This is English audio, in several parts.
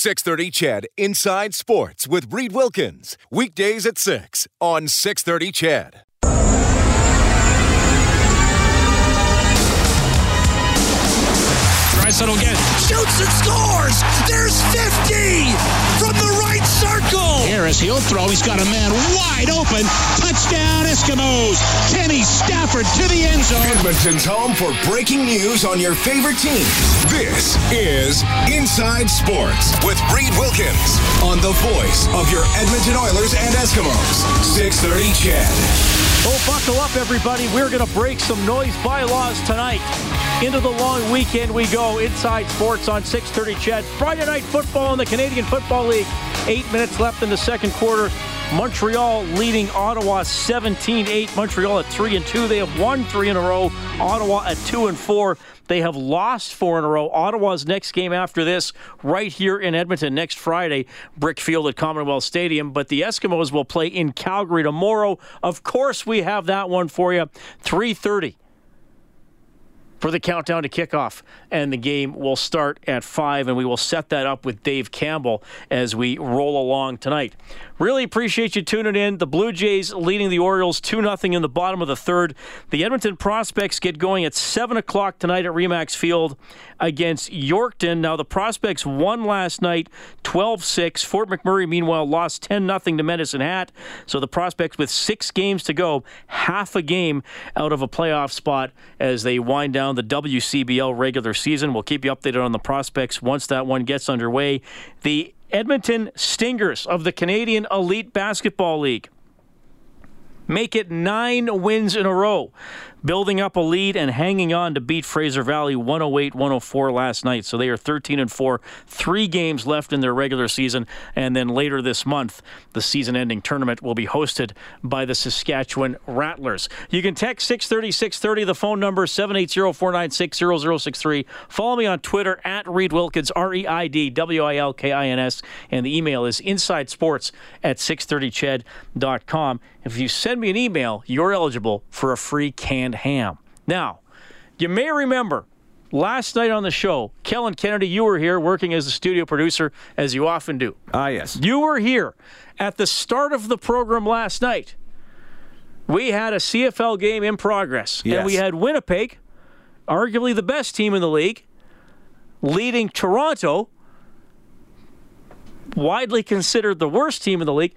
630 CHED Inside Sports with Reed Wilkins. Weekdays at 6 on 630 CHED. Draisaitl again. Shoots and scores! There's 50 from the right circle! Harris, he'll throw. He's got a man wide open. Touchdown, Eskimos. Kenny Stafford to the end zone. Edmonton's home for breaking news on your favorite teams. This is Inside Sports with Reed Wilkins on the voice of your Edmonton Oilers and Eskimos. 630 CHED. Oh, buckle up, everybody. We're going to break some noise bylaws tonight. Into the long weekend we go. Inside Sports on 6:30. CHED. Friday night football in the Canadian Football League. Eight minutes left in the second quarter. Montreal leading Ottawa 17-8. Montreal at three and two. They have won three in a row. Ottawa at two and four. They have lost four in a row. Ottawa's next game after this, right here in Edmonton next Friday, Brickfield at Commonwealth Stadium. But the Eskimos will play in Calgary tomorrow. Of course, we have that one for you. 3:30 for the countdown to kickoff. And the game will start at 5, and we will set that up with Dave Campbell as we roll along tonight. Really appreciate you tuning in. The Blue Jays leading the Orioles 2 0 in the bottom of the third. The Edmonton Prospects get going at 7 o'clock tonight at Remax Field against Yorkton. Now, the Prospects won last night 12 6. Fort McMurray, meanwhile, lost 10 0 to Medicine Hat. So the Prospects, with six games to go, half a game out of a playoff spot as they wind down the WCBL regular season. We'll keep you updated on the Prospects once that one gets underway. The Edmonton Stingers of the Canadian Elite Basketball League make it nine wins in a row, building up a lead and hanging on to beat Fraser Valley 108 104 last night. So they are 13 and 4, three games left in their regular season. And then later this month, the season ending tournament will be hosted by the Saskatchewan Rattlers. You can text 630 630, the phone number 780 496 0063. Follow me on Twitter at Reed Wilkins, R E I D W I L K I N S. And the email is insidesports at 630ched.com. If you send me an email, you're eligible for a free canned ham. Now, you may remember last night on the show, Kellen Kennedy, you were here working as a studio producer, as you often do. Ah, yes. You were here at the start of the program last night. We had a CFL game in progress, and we had Winnipeg, arguably the best team in the league, leading Toronto, widely considered the worst team in the league,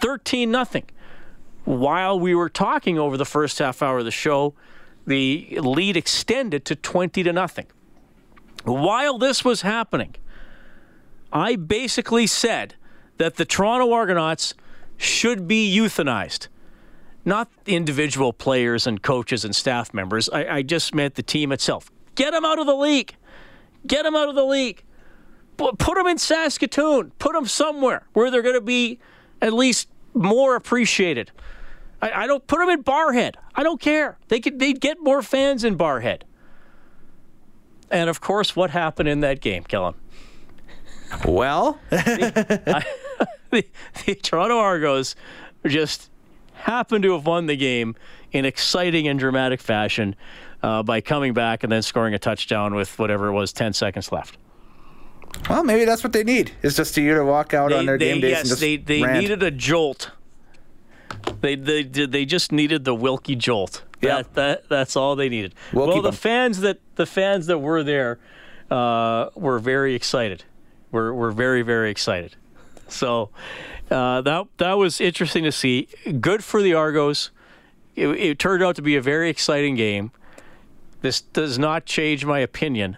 13 nothing. While we were talking over the first half hour of the show, the lead extended to 20 to nothing. While this was happening, I basically said that the Toronto Argonauts should be euthanized. Not individual players and coaches and staff members. I, I just meant the team itself. Get them out of the league. Get them out of the league. Put put them in Saskatoon. Put them somewhere where they're going to be at least more appreciated. I, I don't put them in Barrhead. I don't care. They could they'd get more fans in Barrhead. And of course, what happened in that game, Kellen? Well, the, the Toronto Argos just happened to have won the game in exciting and dramatic fashion uh, by coming back and then scoring a touchdown with whatever it was, 10 seconds left. well, maybe that's what they need. Is just to you to walk out on their they, game days yes, and just they, they rant. needed a jolt. They, they did. They just needed the Wilkie jolt. Yeah. That, that that's all they needed. We'll the 'em. fans that the fans that were there uh, were very excited. We're we're very very excited. So uh, that that was interesting to see. Good for the Argos. It, it turned out to be a very exciting game. This does not change my opinion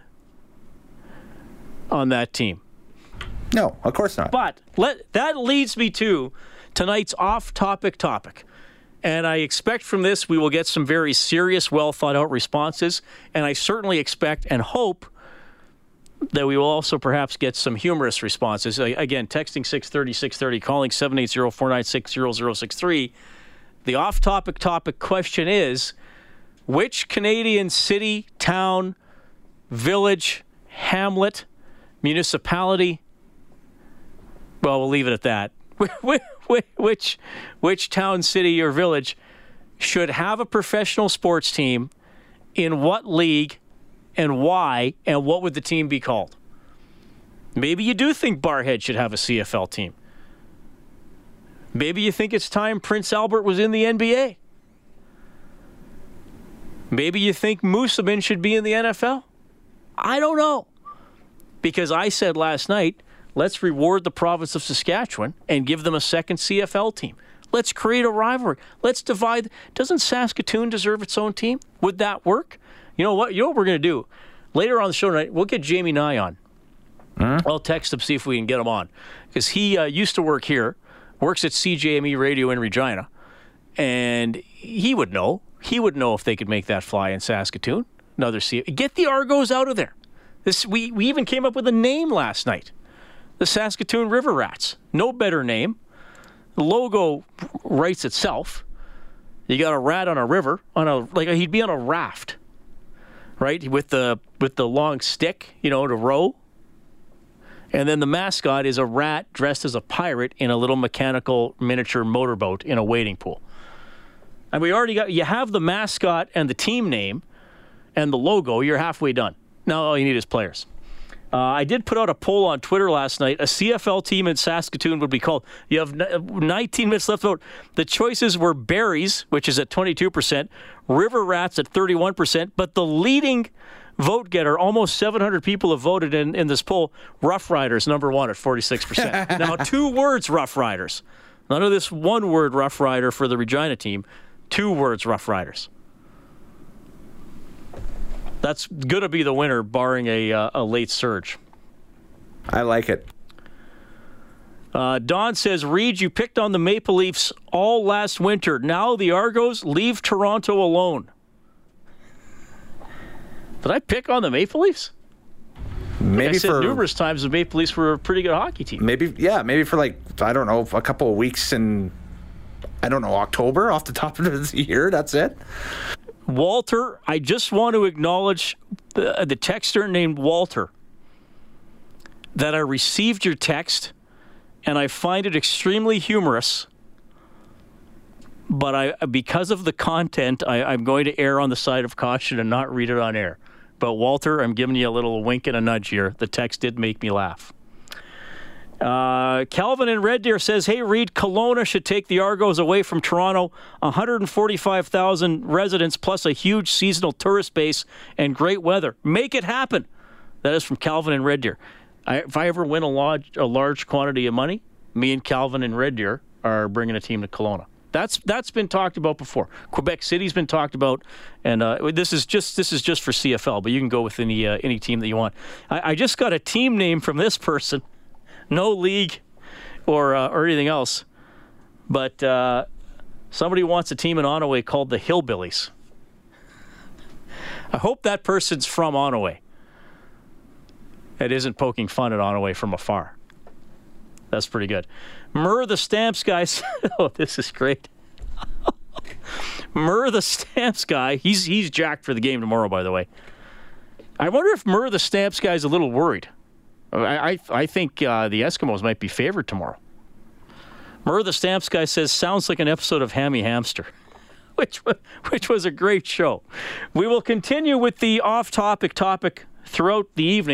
on that team. No, of course not. But let that leads me to tonight's off-topic topic. And I expect from this we will get some very serious, well thought out responses. And I certainly expect and hope that we will also perhaps get some humorous responses. Again, texting 630 630, calling 780 496 0063. The off topic topic question is which Canadian city, town, village, hamlet, municipality, well, we'll leave it at that. Which, which town, city, or village should have a professional sports team? In what league, and why? And what would the team be called? Maybe you do think Barrhead should have a CFL team. Maybe you think it's time Prince Albert was in the NBA. Maybe you think Moosomin should be in the NFL. I don't know. Because I said last night, let's reward the province of Saskatchewan and give them a second CFL team. Let's create a rivalry. Let's divide. Doesn't Saskatoon deserve its own team? Would that work? You know what? You know what we're going to do? Later on the show tonight, we'll get Jamie Nye on. Mm-hmm. I'll text him, see if we can get him on. Because he uh, used to work here, works at CJME Radio in Regina, and he would know. He would know if they could make that fly in Saskatoon. Another C. Get the Argos out of there. This we, we even came up with a name last night. The Saskatoon River Rats. No better name. The logo writes itself. You got a rat on a river on a like he'd be on a raft, right? With the with the long stick, you know, to row. And then the mascot is a rat dressed as a pirate in a little mechanical miniature motorboat in a wading pool. And we already got you have the mascot and the team name and the logo. You're halfway done. Now all you need is players. Uh, I did put out a poll on Twitter last night. A CFL team in Saskatoon would be called. You have 19 minutes left to vote. The choices were Berries, which is at 22%, River Rats at 31%, but the leading vote getter, almost 700 people have voted in, in this poll. Rough Riders, number one at 46%. now, two words, Rough Riders. None of this one word, Rough Rider for the Regina team. Two words, Rough Riders. That's going to be the winner, barring a, uh, a late surge. I like it. Uh, Don says, Reed, you picked on the Maple Leafs all last winter. Now the Argos leave Toronto alone. Did I pick on the Maple Leafs? Maybe like I said for numerous times the Maple Leafs were a pretty good hockey team. Maybe, yeah, maybe for like I don't know, a couple of weeks in I don't know October off the top of the year. That's it. Walter, I just want to acknowledge the, uh, the texter named Walter that I received your text and I find it extremely humorous. But I, uh, because of the content, I, I'm going to err on the side of caution and not read it on air. But Walter, I'm giving you a little wink and a nudge here. The text did make me laugh. Uh, Calvin in Red Deer says, "Hey Reed, Kelowna should take the Argos away from Toronto. 145,000 residents plus a huge seasonal tourist base and great weather. Make it happen." That is from Calvin in Red Deer. I, if I ever win a large, a large quantity of money, me and Calvin in Red Deer are bringing a team to Kelowna. That's that's been talked about before. Quebec City's been talked about, and uh, this is just this is just for CFL. But you can go with any uh, any team that you want. I, I just got a team name from this person no league or uh, or anything else. But uh, somebody wants a team in Onoway called the Hillbillies. I hope that person's from Onoway. It isn't poking fun at Onoway from afar. That's pretty good. Murr the Stamps guys. oh, this is great. Murr the Stamps guy. He's he's jacked for the game tomorrow, by the way. I wonder if Murr the Stamps guy's a little worried. I, I, think uh, the Eskimos might be favored tomorrow. Murr the Stamps guy says, sounds like an episode of Hammy Hamster, which, which was a great show. We will continue with the off topic topic throughout the evening.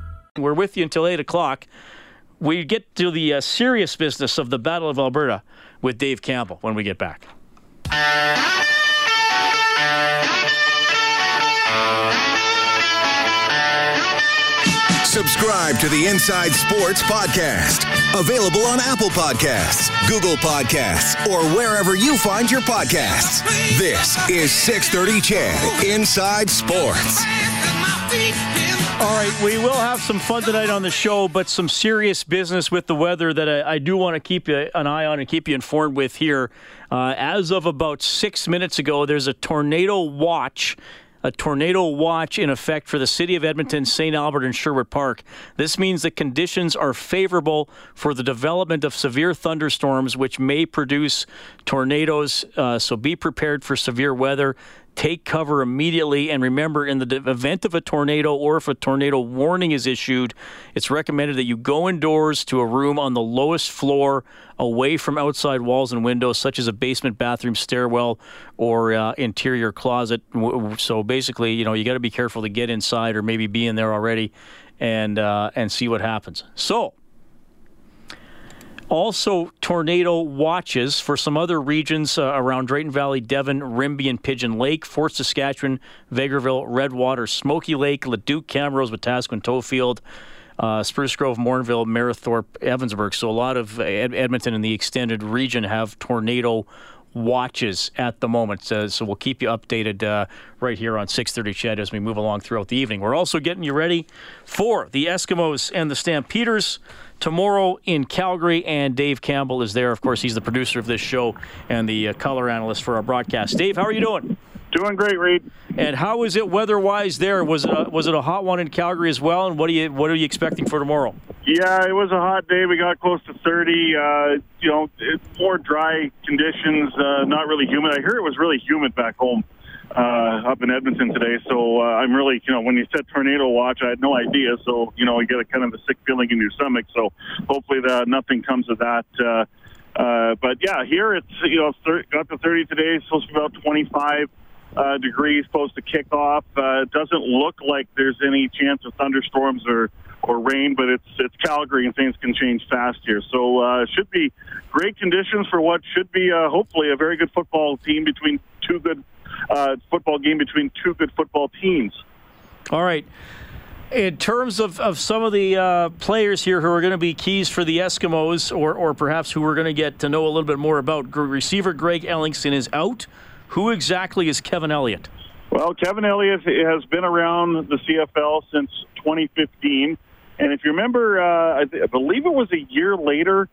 We're with you until 8 o'clock. We get to the uh, serious business of the Battle of Alberta with Dave Campbell when we get back. Subscribe to the Inside Sports Podcast. Available on Apple Podcasts, Google Podcasts, or wherever you find your podcasts. This is 630 CHED Inside Sports. All right, we will have some fun tonight on the show, but some serious business with the weather that I, I do want to keep an eye on and keep you informed with here. Uh, as of about six minutes ago, there's a tornado watch a tornado watch in effect for the city of Edmonton, St. Albert, and Sherwood Park. This means that conditions are favorable for the development of severe thunderstorms, which may produce tornadoes. Uh, so be prepared for severe weather take cover immediately. And remember, in the event of a tornado or if a tornado warning is issued, it's recommended that you go indoors to a room on the lowest floor away from outside walls and windows, such as a basement, bathroom, stairwell, or uh, interior closet. So basically, you know, you got to be careful to get inside or maybe be in there already and, uh, and see what happens. So, also, tornado watches for some other regions uh, around Drayton Valley, Devon, Rimbey, and Pigeon Lake, Fort Saskatchewan, Vegreville, Redwater, Smoky Lake, Leduc, Camrose, Wetaskiwin, Tofield, uh, Spruce Grove, Morinville, Mayerthorpe, Evansburg. So a lot of Ed- Edmonton and the extended region have tornado watches at the moment. Uh, so we'll keep you updated uh, right here on 6:30 CHED as we move along throughout the evening. We're also getting you ready for the Eskimos and the Stampeders tomorrow in Calgary, and Dave Campbell is there. Of course, he's the producer of this show and the uh, color analyst for our broadcast. Dave, how are you doing? Doing great, Reed. And how is it weather-wise there? Was it a, was it a hot one in Calgary as well? And what are you what are you expecting for tomorrow? Yeah, it was a hot day. We got close to 30. Uh, you know, it's more dry conditions, uh, not really humid. I hear it was really humid back home uh, up in Edmonton today. So uh, I'm really, you know, when you said tornado watch, I had no idea. So you know, you get a kind of a sick feeling in your stomach. So hopefully, that nothing comes of that. Uh, uh, but yeah, here it's you know thir- got to 30 today. Supposed to be about 25 uh, degrees. Supposed to kick off. Uh, doesn't look like there's any chance of thunderstorms or or rain, but it's it's Calgary and things can change fast here. So uh, should be great conditions for what should be uh, hopefully a very good football team between two good uh, football game between two good football teams. All right. In terms of, of some of the uh, players here who are going to be keys for the Eskimos, or, or perhaps who we're going to get to know a little bit more about, receiver Greg Ellingson is out. Who exactly is Kevin Elliott? Well, Kevin Elliott has been around the CFL since 2015. And if you remember, uh, I, believe it was a year later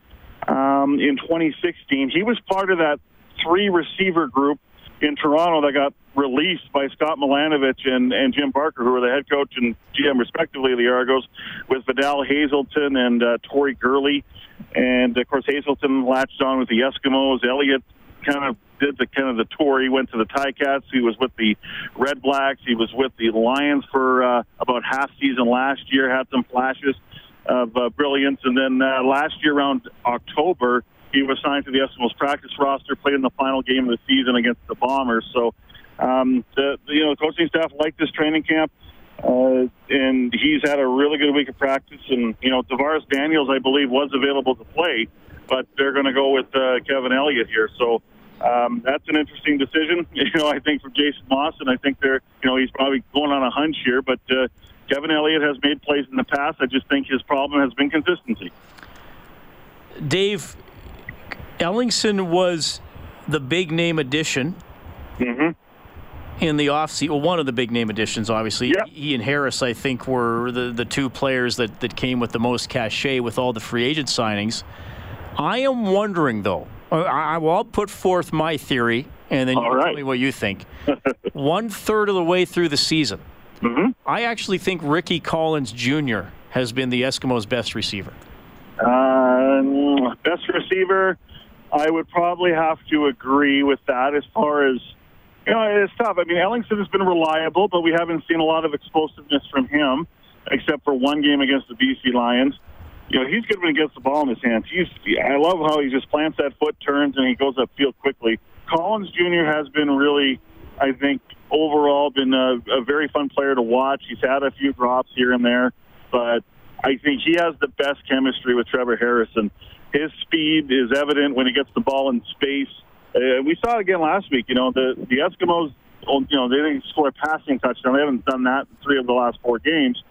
um, in 2016, he was part of that three receiver group in Toronto that got released by Scott Milanovich and, and Jim Barker, who were the head coach and GM respectively of the Argos, with Vidal Hazelton and uh, Tori Gurley. And of course, Hazelton latched on with the Eskimos. Elliott kind of did the kind of the tour. He went to the Ticats. He was with the Red Blacks. He was with the Lions for uh, about half season last year. Had some flashes of uh, brilliance, and then uh, last year around October he was signed to the Eskimos practice roster, played in the final game of the season against the Bombers. So, um, the, the you know the coaching staff liked this training camp, uh, and he's had a really good week of practice. And you know, Tavares Daniels, I believe, was available to play, but they're going to go with uh, Kevin Elliott here. So. Um, that's an interesting decision, you know. I think for Jason Maas, and I think they're, you know, he's probably going on a hunch here. But uh, Kevin Elliott has made plays in the past. I just think his problem has been consistency. Dave, Ellingson was the big name addition mm-hmm. in the offseason. Well, one of the big name additions, obviously. Yep. He and Harris, I think, were the, the two players that, that came with the most cachet with all the free agent signings. I am wondering, though, I, I will put forth my theory, and then you right. tell me what you think. one third of the way through the season, mm-hmm. I actually think Ricky Collins Jr. has been the Eskimos' best receiver. Um, best receiver. I would probably have to agree with that as far as, you know, it's tough. I mean, Ellingson has been reliable, but we haven't seen a lot of explosiveness from him, except for one game against the BC Lions. You know, he's good when he gets the ball in his hands. He's, I love how he just plants that foot, turns, and he goes upfield quickly. Collins Jr. has been really, I think, overall been a, a very fun player to watch. He's had a few drops here and there, but I think he has the best chemistry with Trevor Harrison. His speed is evident when he gets the ball in space. Uh, we saw it again last week. You know, the the Eskimos, you know, they didn't score a passing touchdown. They haven't done that in three of the last four games.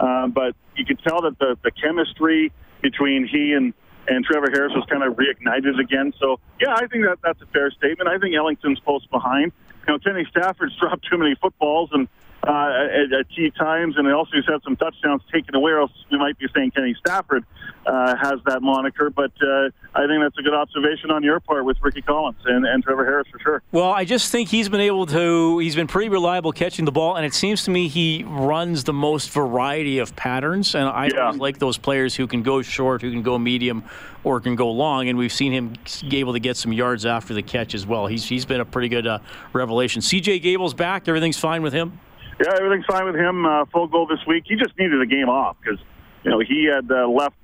Um, but you could tell that the, the chemistry between he and, and Trevor Harris was kind of reignited again. So, yeah, I think that that's a fair statement. I think Ellingson's close behind. You know, Kenny Stafford's dropped too many footballs, and at, at key times, and they also he's had some touchdowns taken away. Or else we might be saying Kenny Stafford uh, has that moniker. But uh, I think that's a good observation on your part with Ricky Collins and, and Trevor Harris for sure. Well, I just think he's been able to. He's been pretty reliable catching the ball, and it seems to me he runs the most variety of patterns. And I Yeah. like those players who can go short, who can go medium, or can go long. And we've seen him able to get some yards after the catch as well. He's he's been a pretty good uh, revelation. C.J. Gable's back. Everything's fine with him. Yeah, everything's fine with him. Uh, full goal this week. He just needed a game off because you know he had uh, left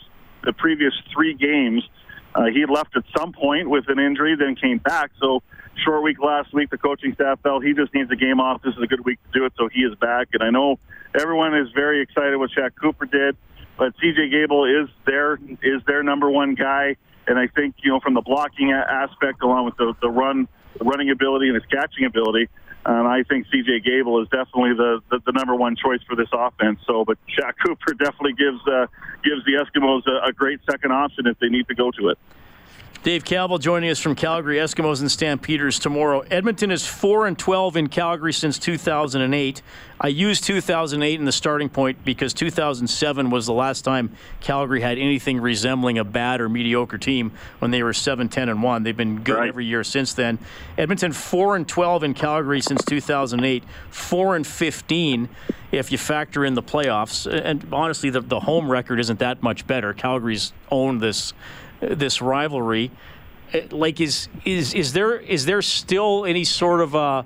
the previous three games. Uh, he had left at some point with an injury, then came back. So short week last week. The coaching staff felt he just needs a game off. This is a good week to do it, so he is back. And I know everyone is very excited what Shaq Cooper did, but C.J. Gable is their is their number one guy. And I think you know from the blocking aspect, along with the the run the running ability and his catching ability. Um, I think C.J. Gable is definitely the, the, the number one choice for this offense. So, but Shaq Cooper definitely gives uh, gives the Eskimos a, a great second option if they need to go to it. Dave Campbell joining us from Calgary Eskimos and Stampeders tomorrow. Edmonton is 4 and 12 in Calgary since 2008. I used 2008 in the starting point because 2007 was the last time Calgary had anything resembling a bad or mediocre team when they were 7 10 and 1. They've been good Right. every year since then. Edmonton 4 and 12 in Calgary since 2008, 4 and 15 if you factor in the playoffs. And honestly, the, the home record isn't that much better. Calgary's owned this this rivalry. Uh, Like, is is is there is there still any sort of uh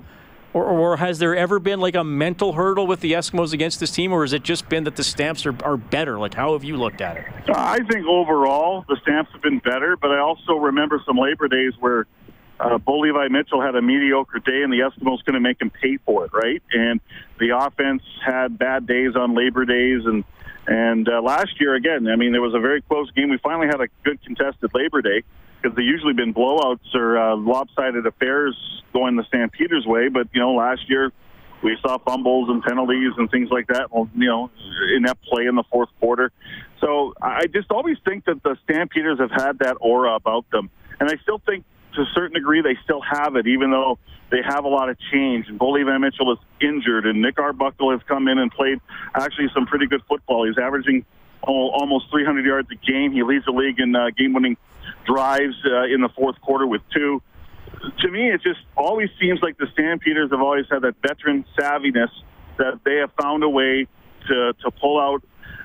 or, or has there ever been like a mental hurdle with the Eskimos against this team, or has it just been that the Stamps are, are better? Like, how have you looked at it? I think overall the Stamps have been better, but I also remember some Labor Days where uh, Bo Levi Mitchell had a mediocre day, and the Eskimos going to make him pay for it, right? And the offense had bad days on Labor Days, and and uh, last year again, I mean, there was a very close game. We finally had a good contested Labor Day because they usually been blowouts or uh, lopsided affairs going the Stampeders' way, but you know, last year we saw fumbles and penalties and things like that. You know, inept play in the fourth quarter. So I just always think that the Stampeders have had that aura about them, and I still think to a certain degree they still have it, even though they have a lot of change. And Bo Levi Mitchell is injured, and Nick Arbuckle has come in and played actually some pretty good football. He's averaging almost 300 yards a game. He leads the league in uh, game-winning drives uh, in the fourth quarter with two to me, it just always seems like the Stampeders have always had that veteran savviness that they have found a way to to pull out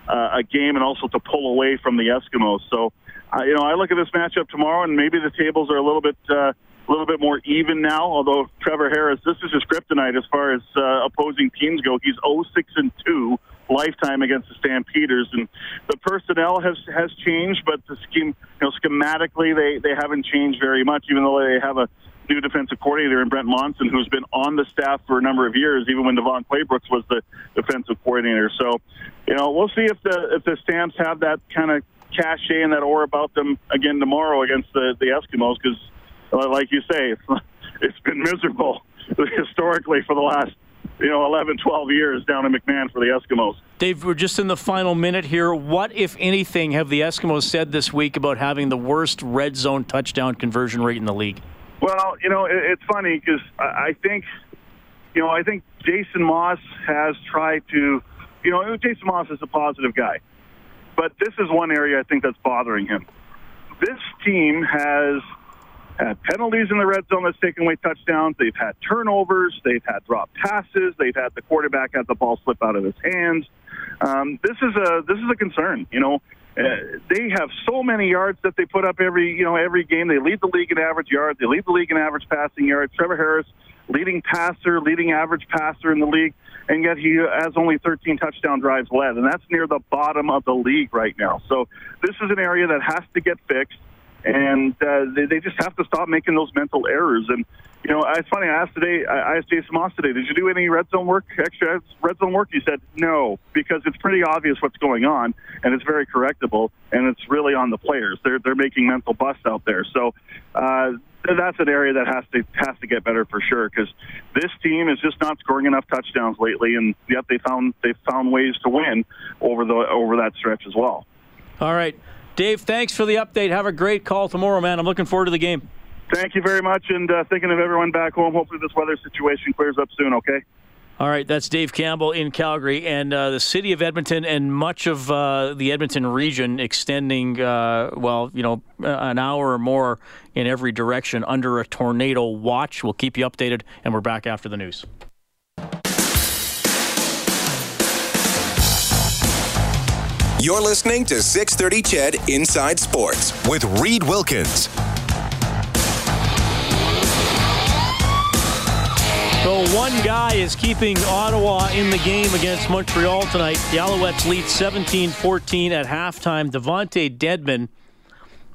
uh, a game and also to pull away from the Eskimos. So, you know, I look at this matchup tomorrow, and maybe the tables are a little bit. Uh, a little bit more even now, although Trevor Harris, this is his kryptonite as far as uh, opposing teams go. He's 0-6 and 2 lifetime against the Stampeders, and the personnel has has changed, but the scheme, you know, schematically they they haven't changed very much. Even though they have a new defensive coordinator in Brent Monson, who's been on the staff for a number of years, even when DeVone Claybrooks was the defensive coordinator. So, you know, we'll see if the if the Stamps have that kind of cachet and that aura about them again tomorrow against the the Eskimos, because, uh, like you say, it's, it's been miserable historically for the last you know 11, 12 years down in McMahon for the Eskimos. Dave, we're just in the final minute here. What, if anything, have the Eskimos said this week about having the worst red zone touchdown conversion rate in the league? Well, you know, it, it's funny because I, I think, you know, I think Jason Maas has tried to, you know, Jason Maas is a positive guy, but this is one area I think that's bothering him. This team has had penalties in the red zone that's taken away touchdowns. They've had turnovers. They've had dropped passes. They've had the quarterback have the ball slip out of his hands. Um, this is a this is a concern. You know, uh, they have so many yards that they put up every you know every game. They lead the league in average yards. They lead the league in average passing yards. Trevor Harris, leading passer, leading average passer in the league, and yet he has only 13 touchdown drives led, and that's near the bottom of the league right now. So this is an area that has to get fixed and uh, they, they just have to stop making those mental errors. And you know, it's funny. I asked today. I asked Jason Maas today. Did you do any red zone work, extra red zone work? He said no, because it's pretty obvious what's going on, and it's very correctable, and it's really on the players. They're they're making mental busts out there. So. Uh, that's an area that has to has to get better for sure because this team is just not scoring enough touchdowns lately, and yet they found they found ways to win over the over that stretch as well. All right. Dave, thanks for the update. Have a great call tomorrow, man. I'm looking forward to the game. Thank you very much, and uh, thinking of everyone back home. Hopefully, this weather situation clears up soon. Okay. All right, that's Dave Campbell in Calgary, and uh, the city of Edmonton and much of uh, the Edmonton region extending, uh, well, you know, an hour or more in every direction under a tornado watch. We'll keep you updated, and we're back after the news. You're listening to 630 CHED Inside Sports with Reed Wilkins. So one guy is keeping Ottawa in the game against Montreal tonight. The Alouettes lead 17-14 at halftime. DeVonte Dedmon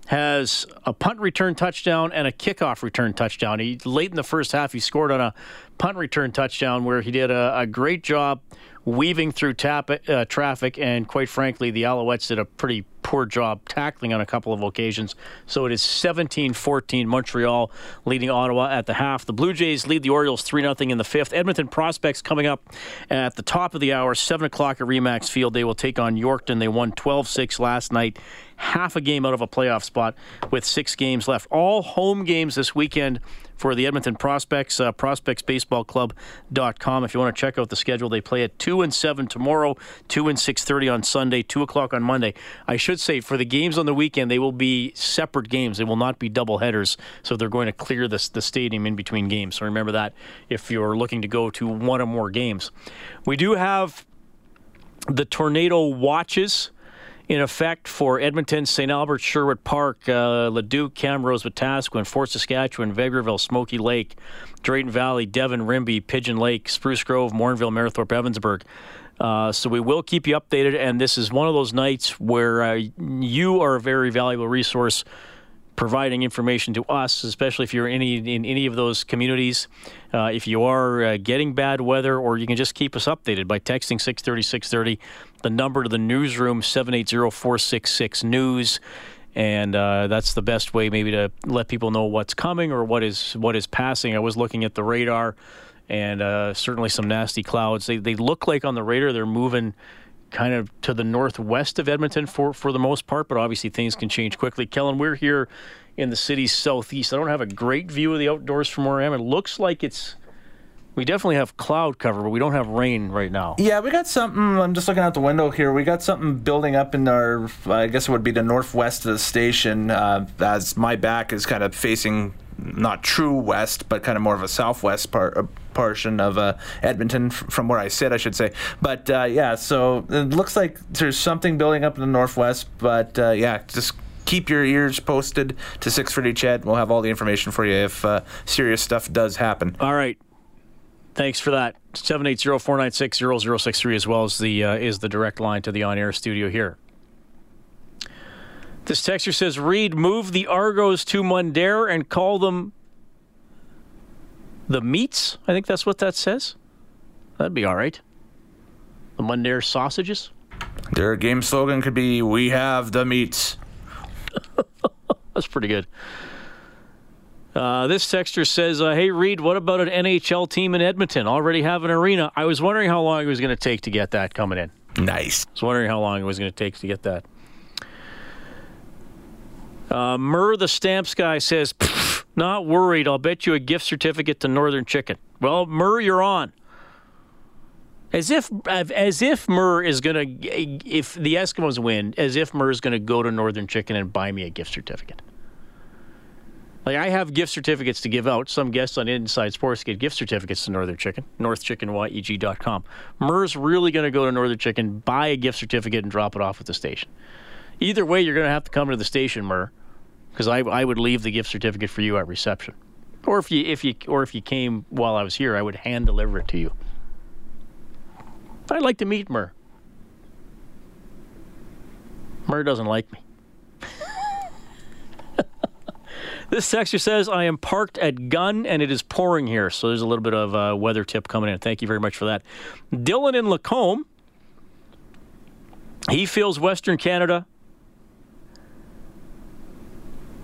has a punt return touchdown and a kickoff return touchdown. He late in the first half he scored on a punt return touchdown where he did a, a great job weaving through tap, uh, traffic, and quite frankly, the Alouettes did a pretty poor job tackling on a couple of occasions. So it is 17 14 Montreal leading Ottawa at the half. The Blue Jays lead the Orioles 3 0 in the fifth. Edmonton Prospects coming up at the top of the hour, 7 o'clock at Remax Field. They will take on Yorkton. They won 12 6 last night, half a game out of a playoff spot with six games left. All home games this weekend for the Edmonton Prospects, uh, prospectsbaseballclub.com. If you want to check out the schedule, they play at 2 and 7 tomorrow, 2 and 6.30 on Sunday, 2 o'clock on Monday. I should say, for the games on the weekend, they will be separate games. They will not be double headers, so they're going to clear this, the stadium in between games. So remember that if you're looking to go to one or more games. We do have the tornado watches in effect for Edmonton, St. Albert, Sherwood Park, uh, Leduc, Camrose, Wetaskiwin, Fort Saskatchewan, Vegreville, Smoky Lake, Drayton Valley, Devon, Rimbey, Pigeon Lake, Spruce Grove, Morinville, Mayerthorpe, Evansburg. Uh, so we will keep you updated, and this is one of those nights where uh, you are a very valuable resource providing information to us, especially if you're in any, in any of those communities. Uh, if you are uh, getting bad weather, or you can just keep us updated by texting 630 630, the number to the newsroom 780 466 News. And uh, that's the best way, maybe, to let people know what's coming or what is what is passing. I was looking at the radar, and uh, certainly some nasty clouds. They they look like on the radar they're moving kind of to the northwest of Edmonton for, for the most part, but obviously things can change quickly. Kellen, we're here in the city's southeast. I don't have a great view of the outdoors from where I am. It looks like it's. We definitely have cloud cover, but we don't have rain right now. Yeah, we got something. I'm just looking out the window here. We got something building up in our, I guess it would be the northwest of the station, uh, as my back is kind of facing not true west, but kind of more of a southwest part. Uh, portion of uh, Edmonton from where I sit, I should say. But uh, yeah, so it looks like there's something building up in the northwest. But uh, yeah, just keep your ears posted to 630 CHED. We'll have all the information for you if uh, serious stuff does happen. All right. Thanks for that. 780-496-0063 as well as the uh, is the direct line to the on-air studio here. This texter says, Reed, move the Argos to Mundare and call them the meats. I think that's what that says. That'd be all right. The Mundare sausages. Their game slogan could be "We have the meats." that's pretty good. Uh, this texter says, uh, "Hey Reed, what about an NHL team in Edmonton? Already have an arena. I was wondering how long it was going to take to get that coming in. Nice. I was wondering how long it was going to take to get that." Uh, the stamps guy, says, "Not worried. I'll bet you a gift certificate to Northern Chicken." Well, Murr, you're on. As if, as if Murr is gonna, if the Eskimos win, as if Murr is gonna go to Northern Chicken and buy me a gift certificate. Like I have gift certificates to give out. Some guests on Inside Sports get gift certificates to Northern Chicken, northchickenyeg.com. Murr's really going to go to Northern Chicken, buy a gift certificate, and drop it off at the station. Either way, you're going to have to come to the station, Murr, because I, I would leave the gift certificate for you at reception, or if you if you or if you came while I was here, I would hand deliver it to you. I'd like to meet Murr. Murr doesn't like me. This texture says, I am parked at Gunn and it is pouring here. So there's a little bit of weather tip coming in. Thank you very much for that. Dylan in Lacombe, he feels Western Canada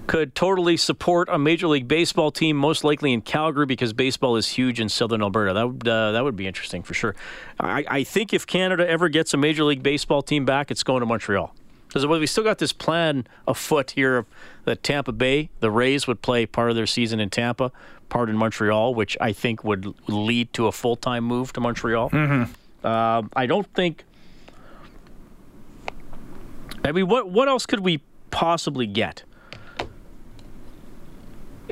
could totally support a Major League Baseball team, most likely in Calgary, because baseball is huge in Southern Alberta. That would uh, that would be interesting for sure. I, I think if Canada ever gets a Major League Baseball team back, it's going to Montreal. Because we still got this plan afoot here that Tampa Bay, the Rays would play part of their season in Tampa, part in Montreal, which I think would lead to a full time move to Montreal. Mm-hmm. Uh, I don't think. I mean, what what else could we possibly get?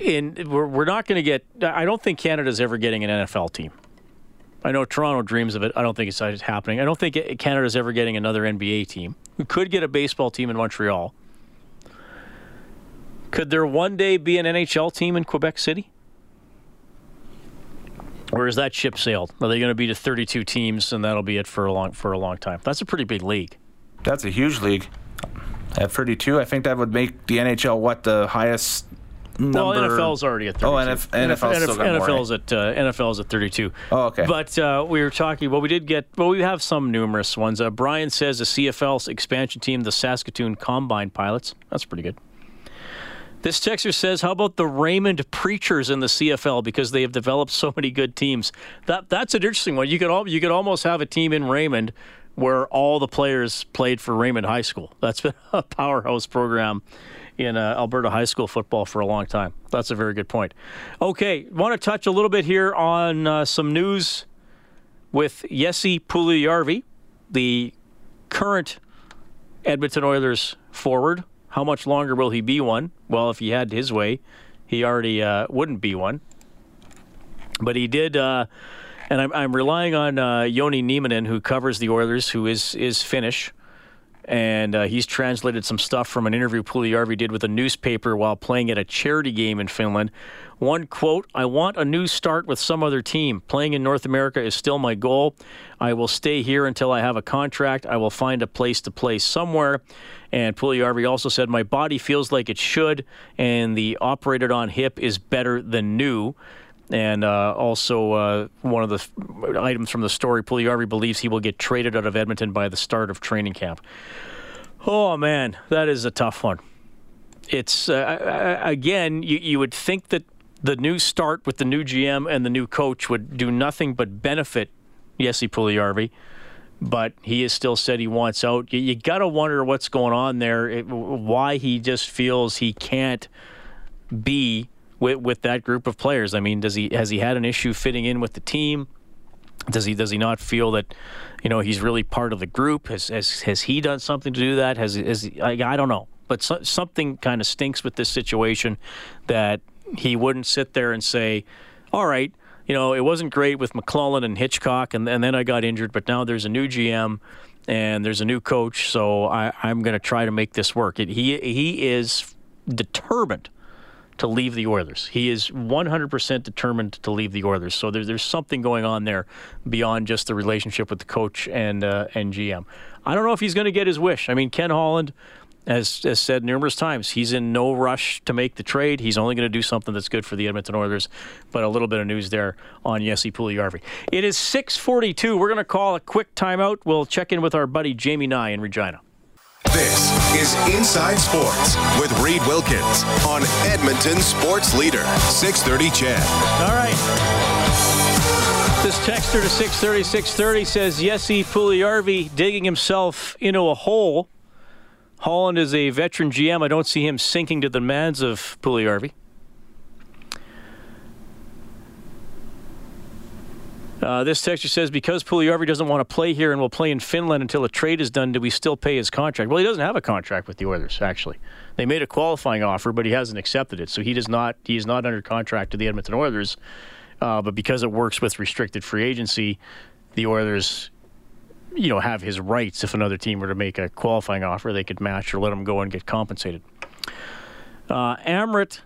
In we're, we're not going to get. I don't think Canada's ever getting an NFL team. I know Toronto dreams of it. I don't think it's happening. I don't think Canada's ever getting another NBA team. We could get a baseball team in Montreal. Could there one day be an NHL team in Quebec City? Or is that ship sailed? Are they going to be to 32 teams and that'll be it for a long for a long time? That's a pretty big league. That's a huge league. At 32, I think that would make the NHL what the highest number. Well, NFL's already at 32. Oh, NF, NFL's NF, NFL's at uh, NFL's at 32. Oh, okay. But uh, we were talking. Well, we did get. Well, we have some numerous ones. Uh, Brian says the CFL's expansion team, the Saskatoon Combine Pilots. That's pretty good. This texter says, "How about the Raymond Preachers in the CFL because they have developed so many good teams?" That that's an interesting one. You could all you could almost have a team in Raymond where all the players played for Raymond High School. That's been a powerhouse program in uh, Alberta high school football for a long time. That's a very good point. Okay, want to touch a little bit here on uh, some news with Jesse Puljujarvi, the current Edmonton Oilers forward. How much longer will he be one? Well, if he had his way, he already uh, wouldn't be one. But he did, uh, and I'm, I'm, relying on uh, Joni Nieminen, who covers the Oilers, who is is Finnish and uh, he's translated some stuff from an interview Puljujarvi did with a newspaper while playing at a charity game in Finland. One quote, I want a new start with some other team. Playing in North America is still my goal. I will stay here until I have a contract. I will find a place to play somewhere. And Puljujarvi also said, My body feels like it should, and the operated on hip is better than new. And uh, also, uh, one of the items from the story, Puljujarvi believes he will get traded out of Edmonton by the start of training camp. Oh, man, that is a tough one. It's, uh, again, you, you would think that the new start with the new GM and the new coach would do nothing but benefit Jesse Puljujarvi, but he has still said he wants out. You, you got to wonder what's going on there, it, why he just feels he can't be with, with that group of players. I mean, does he has he had an issue fitting in with the team? Does he does he not feel that you know he's really part of the group? Has has, has he done something to do that? Has, has I, I don't know, but so, something kind of stinks with this situation that he wouldn't sit there and say, "All right, you know, it wasn't great with McLellan and Hitchcock, and, and then I got injured, but now there's a new GM." And there's a new coach, so I, I'm going to try to make this work. It, he he is determined to leave the Oilers. He is 100% determined to leave the Oilers. So there, there's something going on there beyond just the relationship with the coach and uh, and GM. I don't know if he's going to get his wish. I mean, Ken Holland has, has said numerous times he's in no rush to make the trade. He's only going to do something that's good for the Edmonton Oilers. But a little bit of news there on Jesse Puljujarvi. It is 6:42. We're going to call a quick timeout. We'll check in with our buddy Jamie Nye in Regina. This is Inside Sports with Reed Wilkins on Edmonton Sports Leader 630 CHED. All right. This texter to 630 630 says Jesse Puljujarvi digging himself into a hole. Holland is a veteran GM. I don't see him sinking to the demands of Puljujarvi. Uh, this texture says because Puljujarvi doesn't want to play here and will play in Finland until a trade is done, do we still pay his contract? Well, he doesn't have a contract with the Oilers. Actually, they made a qualifying offer, but he hasn't accepted it, so he does not. He is not under contract to the Edmonton Oilers. Uh, but because it works with restricted free agency, the Oilers, you know, have his rights. If another team were to make a qualifying offer, they could match or let him go and get compensated. Uh, Amrit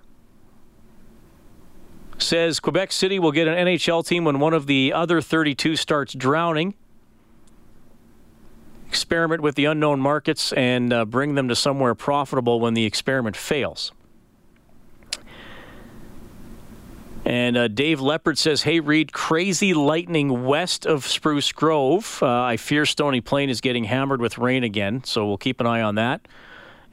says Quebec City will get an NHL team when one of the other 32 starts drowning. Experiment with the unknown markets and uh, bring them to somewhere profitable when the experiment fails. And uh, Dave Leopard says, Hey, Reed, crazy lightning west of Spruce Grove. Uh, I fear Stony Plain is getting hammered with rain again, so we'll keep an eye on that.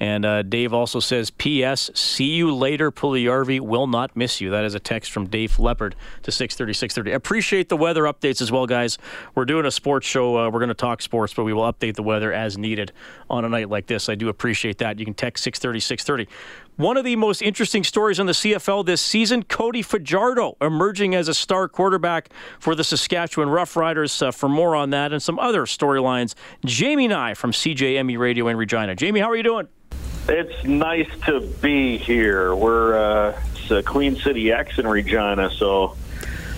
And uh, Dave also says, P.S. See you later, Puljujarvi. Will not miss you. That is a text from Dave Leopard to 630, 630. Appreciate the weather updates as well, guys. We're doing a sports show. Uh, we're going to talk sports, but we will update the weather as needed on a night like this. I do appreciate that. You can text 630, 630. One of the most interesting stories in the CFL this season Cody Fajardo emerging as a star quarterback for the Saskatchewan Roughriders. Uh, for more on that and some other storylines, Jamie Nye from CJME Radio in Regina. Jamie, how are you doing? It's nice to be here. We're uh, Queen City Ex in Regina, so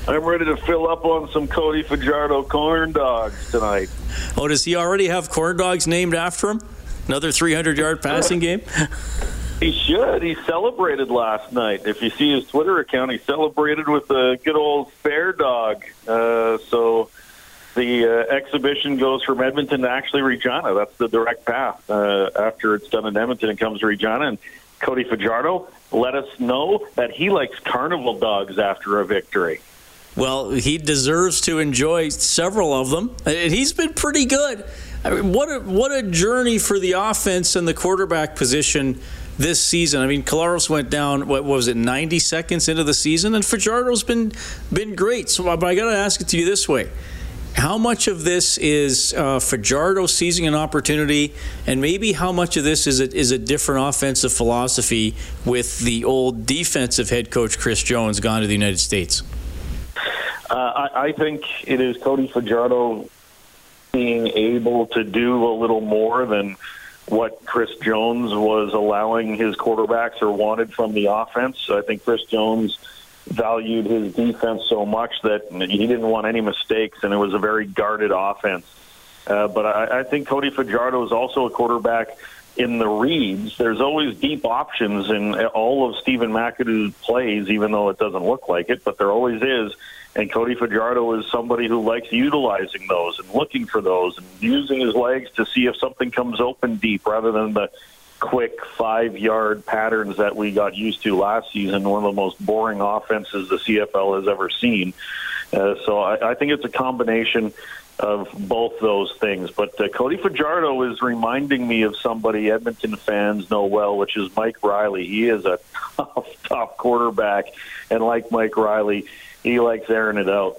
I'm ready to fill up on some Cody Fajardo corn dogs tonight. Oh, does he already have corn dogs named after him? Another 300 yard passing game? He should. He celebrated last night. If you see his Twitter account, he celebrated with a good old fair dog. Uh, so the uh, exhibition goes from Edmonton to actually Regina. That's the direct path. Uh, after it's done in Edmonton, it comes to Regina. And Cody Fajardo let us know that he likes carnival dogs after a victory. Well, he deserves to enjoy several of them. He's been pretty good. I mean, what a what a journey for the offense and the quarterback position this season. I mean, Collaros went down. What was it, 90 seconds into the season, and Fajardo's been been great. So, but I got to ask it to you this way: How much of this is uh, Fajardo seizing an opportunity, and maybe how much of this is a, is a different offensive philosophy with the old defensive head coach Chris Jones gone to the United States? Uh, I, I think it is Cody Fajardo being able to do a little more than what Chris Jones was allowing his quarterbacks or wanted from the offense. I think Chris Jones valued his defense so much that he didn't want any mistakes, and it was a very guarded offense. Uh, but I, I think Cody Fajardo is also a quarterback in the reads. There's always deep options in all of Stephen McAdoo's plays, even though it doesn't look like it, but there always is. And Cody Fajardo is somebody who likes utilizing those and looking for those and using his legs to see if something comes open deep rather than the quick five yard patterns that we got used to last season, one of the most boring offenses the CFL has ever seen. Uh, so I, I think it's a combination of both those things. But uh, Cody Fajardo is reminding me of somebody Edmonton fans know well, which is Mike Reilly. He is a tough, tough quarterback. And like Mike Reilly, he likes airing it out.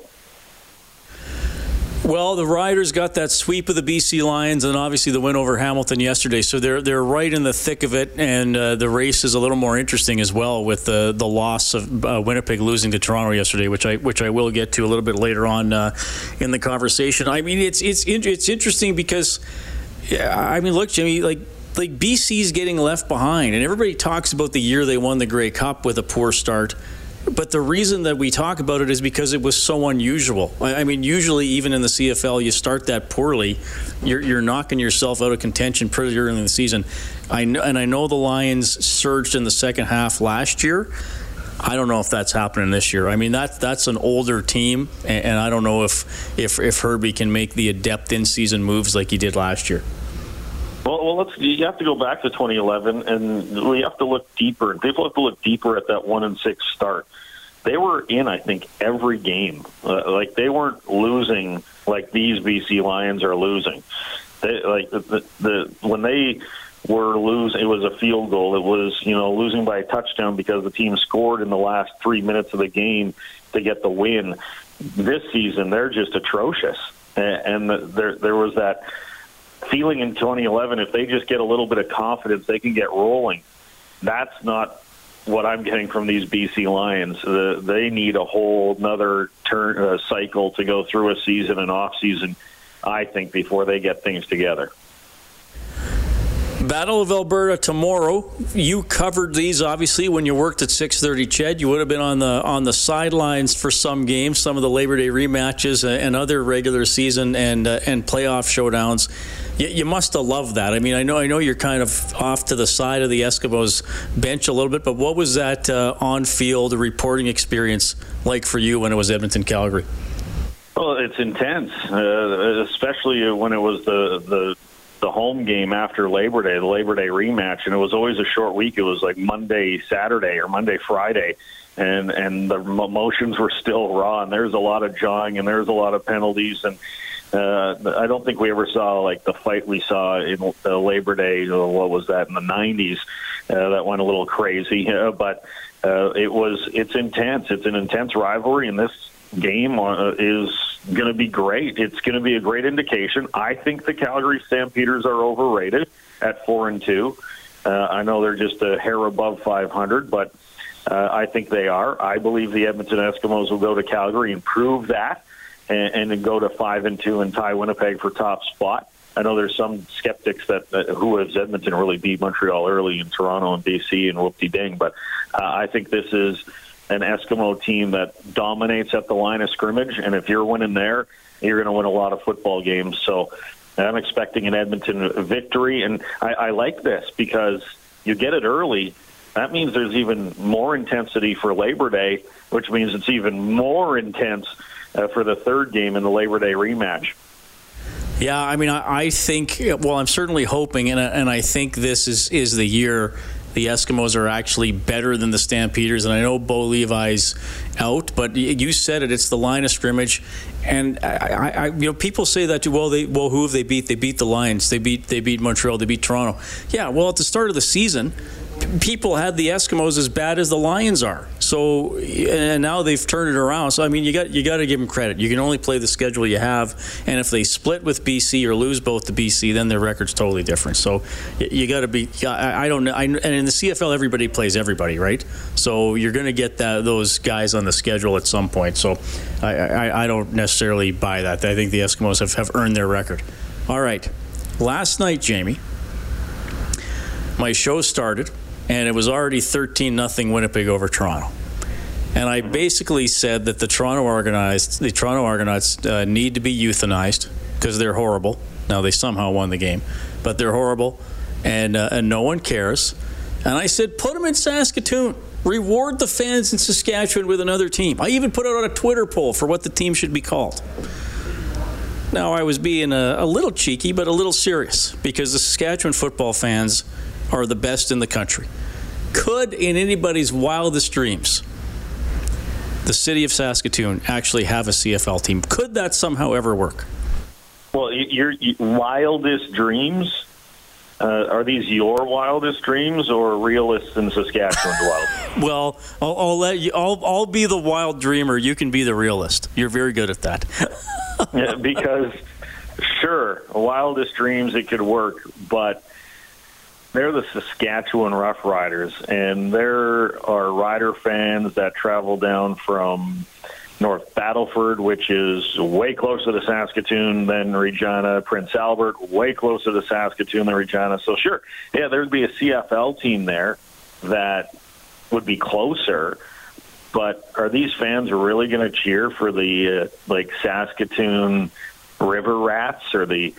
Well, the Riders got that sweep of the BC Lions, and obviously the win over Hamilton yesterday. So they're they're right in the thick of it, and uh, the race is a little more interesting as well with the the loss of uh, Winnipeg losing to Toronto yesterday, which I which I will get to a little bit later on uh, in the conversation. I mean, it's it's it's interesting because, yeah, I mean, look, Jimmy, like like BC's getting left behind, and everybody talks about the year they won the Grey Cup with a poor start. But the reason that we talk about it is because it was so unusual. I mean, usually, even in the CFL, you start that poorly, you're, you're knocking yourself out of contention pretty early in the season. I know, and I know the Lions surged in the second half last year. I don't know if that's happening this year. I mean, that that's an older team, and, and I don't know if, if if Hervey can make the adept in season moves like he did last year. Well, well, let's. You have to go back to 2011, and we have to look deeper. People have to look deeper at that one and six start. They were in, I think, every game. Uh, like they weren't losing like these BC Lions are losing. They like the, the, the when they were losing, it was a field goal. It was you know losing by a touchdown because the team scored in the last three minutes of the game to get the win. This season, they're just atrocious, and, and there there was that feeling in 2011 if they just get a little bit of confidence, they can get rolling. That's not what I'm getting from these BC Lions. Uh, they need a whole another turn uh, cycle to go through a season and off season. I think before they get things together. Battle of Alberta tomorrow. You covered these obviously when you worked at 6:30. CHED, you would have been on the on the sidelines for some games, some of the Labor Day rematches, and other regular season and uh, and playoff showdowns. You, you, must have loved that. I mean, I know I know you're kind of off to the side of the Eskimos bench a little bit, but what was that uh, on-field reporting experience like for you when it was Edmonton Calgary? Well, it's intense, uh, especially when it was the the the home game after Labor Day, the Labor Day rematch, and it was always a short week. It was like Monday, Saturday, or Monday, Friday, and and the emotions were still raw. And there's a lot of jawing, and there's a lot of penalties, and Uh, I don't think we ever saw like the fight we saw in uh, Labor Day. Or what was that in the '90s? Uh, that went a little crazy, uh, but uh, it was. It's intense. It's an intense rivalry, and this game uh, is going to be great. It's going to be a great indication. I think the Calgary Stampeders are overrated at four and two. Uh, I know they're just a hair above 500, but uh, I think they are. I believe the Edmonton Eskimos will go to Calgary and prove that, and, and then go to five and two and tie Winnipeg for top spot. I know there's some skeptics that, who has Edmonton really beat Montreal early in Toronto and BC and whoop de ding, but uh, I think this is an Eskimo team that dominates at the line of scrimmage, and if you're winning there, you're going to win a lot of football games. So I'm expecting an Edmonton victory, and I, I like this because you get it early. That means there's even more intensity for Labor Day, which means it's even more intense uh, for the third game in the Labor Day rematch. Yeah, I mean, I, I think. Well, I'm certainly hoping, and, and I think this is is the year the Eskimos are actually better than the Stampeders. And I know Bo Levi's out, but you said it. It's the line of scrimmage, and I, I, you know, people say that too. Well, they well, who have they beat? They beat the Lions. They beat they beat Montreal. They beat Toronto. Yeah. Well, at the start of the season, people had the Eskimos as bad as the Lions are. So and now they've turned it around. So I mean, you got you got to give them credit. You can only play the schedule you have, and if they split with BC or lose both to BC, then their record's totally different. So you got to be. I, don't know. I, and in the CFL, everybody plays everybody, right? So you're going to get that those guys on the schedule at some point. So I, I, I don't necessarily buy that. I think the Eskimos have, have earned their record. All right. Last night, Jamie, my show started and it was already 13 nothing Winnipeg over Toronto. And I basically said that the Toronto Argonauts, the Toronto Argonauts uh, need to be euthanized because they're horrible. Now they somehow won the game, but they're horrible, and uh, and no one cares. And I said, put them in Saskatoon. Reward the fans in Saskatchewan with another team. I even put out a Twitter poll for what the team should be called. Now I was being a, a little cheeky, but a little serious because the Saskatchewan football fans are the best in the country. Could, in anybody's wildest dreams, the city of Saskatoon actually have a CFL team? Could that somehow ever work? Well, your, wildest dreams uh, are these your wildest dreams or realists in Saskatchewan's wild? well, I'll, I'll, let you. I'll, I'll be the wild dreamer. You can be the realist. You're very good at that. yeah, because sure, wildest dreams it could work, but they're the Saskatchewan Roughriders, and there are rider fans that travel down from North Battleford, which is way closer to Saskatoon than Regina, Prince Albert, way closer to Saskatoon than Regina. So, sure, yeah, there'd be a CFL team there that would be closer. But are these fans really going to cheer for the uh, like Saskatoon River Rats or the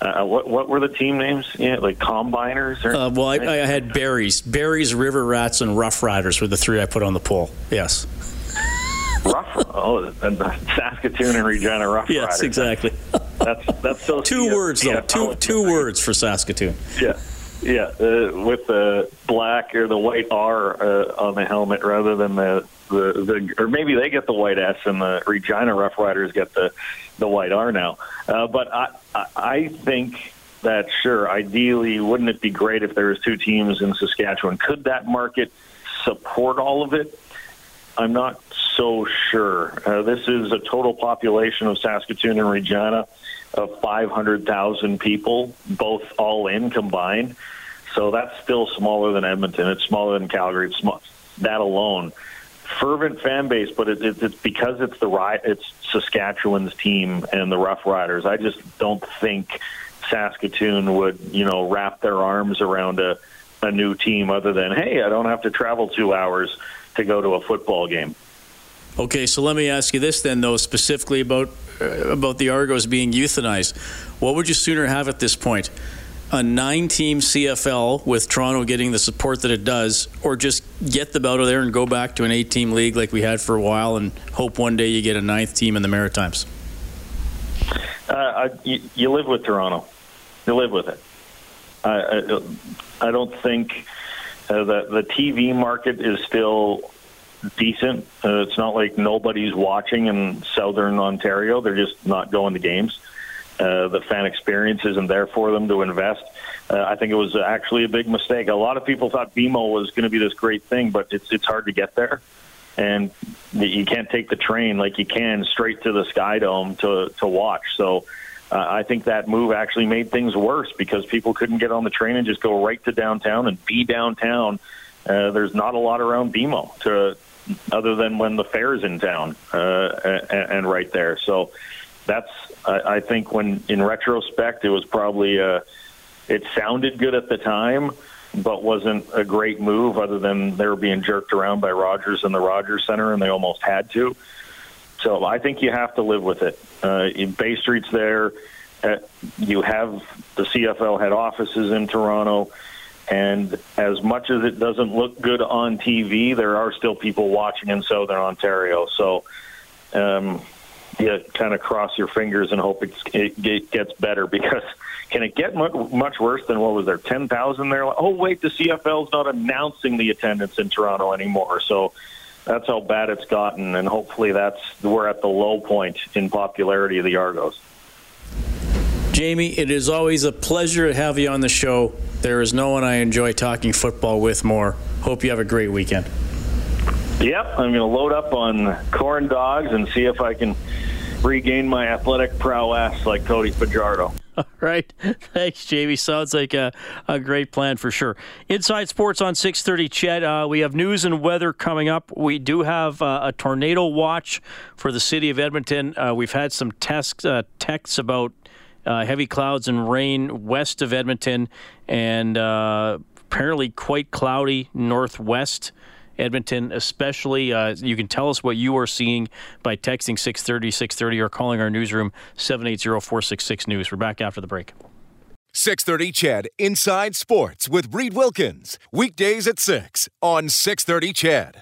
uh, what what were the team names? Yeah, like Combiners. Or, uh, well, I, I, had Berries, Berries, River Rats, and Rough Riders were the three I put on the poll. Yes. Rough. Oh, and Saskatoon and Regina Rough yes, Riders. Yes, exactly. That's that's so two words though. Two two words for Saskatoon. Yeah. Yeah, uh, with the black or the white R uh, on the helmet rather than the, the the or maybe they get the white S and the Regina Rough Riders get the the white R now. Uh, but I I think that sure, ideally, wouldn't it be great if there was two teams in Saskatchewan? Could that market support all of it? I'm not so sure. Uh, this is a total population of Saskatoon and Regina of 500,000 people, both all in combined. So that's still smaller than Edmonton. It's smaller than Calgary. It's small. That alone, fervent fan base, but it, it, it's because it's the it's Saskatchewan's team and the Rough Riders. I just don't think Saskatoon would, you know, wrap their arms around a a new team other than hey, I don't have to travel two hours to go to a football game. Okay, so let me ask you this then, though, specifically about uh, about the Argos being euthanized. What would you sooner have at this point? A nine team CFL with Toronto getting the support that it does, or just get them out of there and go back to an eight team league like we had for a while and hope one day you get a ninth team in the Maritimes? Uh, I, you, you, live with Toronto. You live with it. I, I, I don't think uh, that the TV market is still decent. Uh, it's not like nobody's watching in southern Ontario. They're just not going to games. Uh, the fan experience isn't there for them to invest. Uh, I think it was actually a big mistake. A lot of people thought BMO was going to be this great thing, but it's it's hard to get there, and you can't take the train like you can straight to the Sky Dome to to watch. So. Uh, I think that move actually made things worse because people couldn't get on the train and just go right to downtown and be downtown. Uh, there's not a lot around BMO to other than when the fair's in town uh, and, and right there. So that's I, I think when in retrospect it was probably uh, it sounded good at the time, but wasn't a great move other than they were being jerked around by Rogers and the Rogers Center, and they almost had to. So I think you have to live with it. Uh, Bay Street's there. Uh, you have the CFL head offices in Toronto. And as much as it doesn't look good on TV, there are still people watching in Southern Ontario. So um, you kind of cross your fingers and hope it gets better because can it get much worse than what was there, 10,000 there? Oh, wait, the CFL's not announcing the attendance in Toronto anymore. So that's how bad it's gotten. And hopefully that's we're at the low point in popularity of the Argos. Jamie, it is always a pleasure to have you on the show. There is no one I enjoy talking football with more. Hope you have a great weekend. Yep, I'm going to load up on corn dogs and see if I can regain my athletic prowess like Cody Fajardo. All right. Thanks, Jamie. Sounds like a, a great plan for sure. Inside Sports on 630, CHED. Uh, we have news and weather coming up. We do have uh, a tornado watch for the city of Edmonton. Uh, we've had some tests, uh, texts about uh, heavy clouds and rain west of Edmonton, and uh, apparently quite cloudy northwest. Edmonton, especially. Uh, you can tell us what you are seeing by texting 630 630 or calling our newsroom 780 466 News. We're back after the break. 630 CHED Inside Sports with Reid Wilkins. Weekdays at 6 on 630 CHED.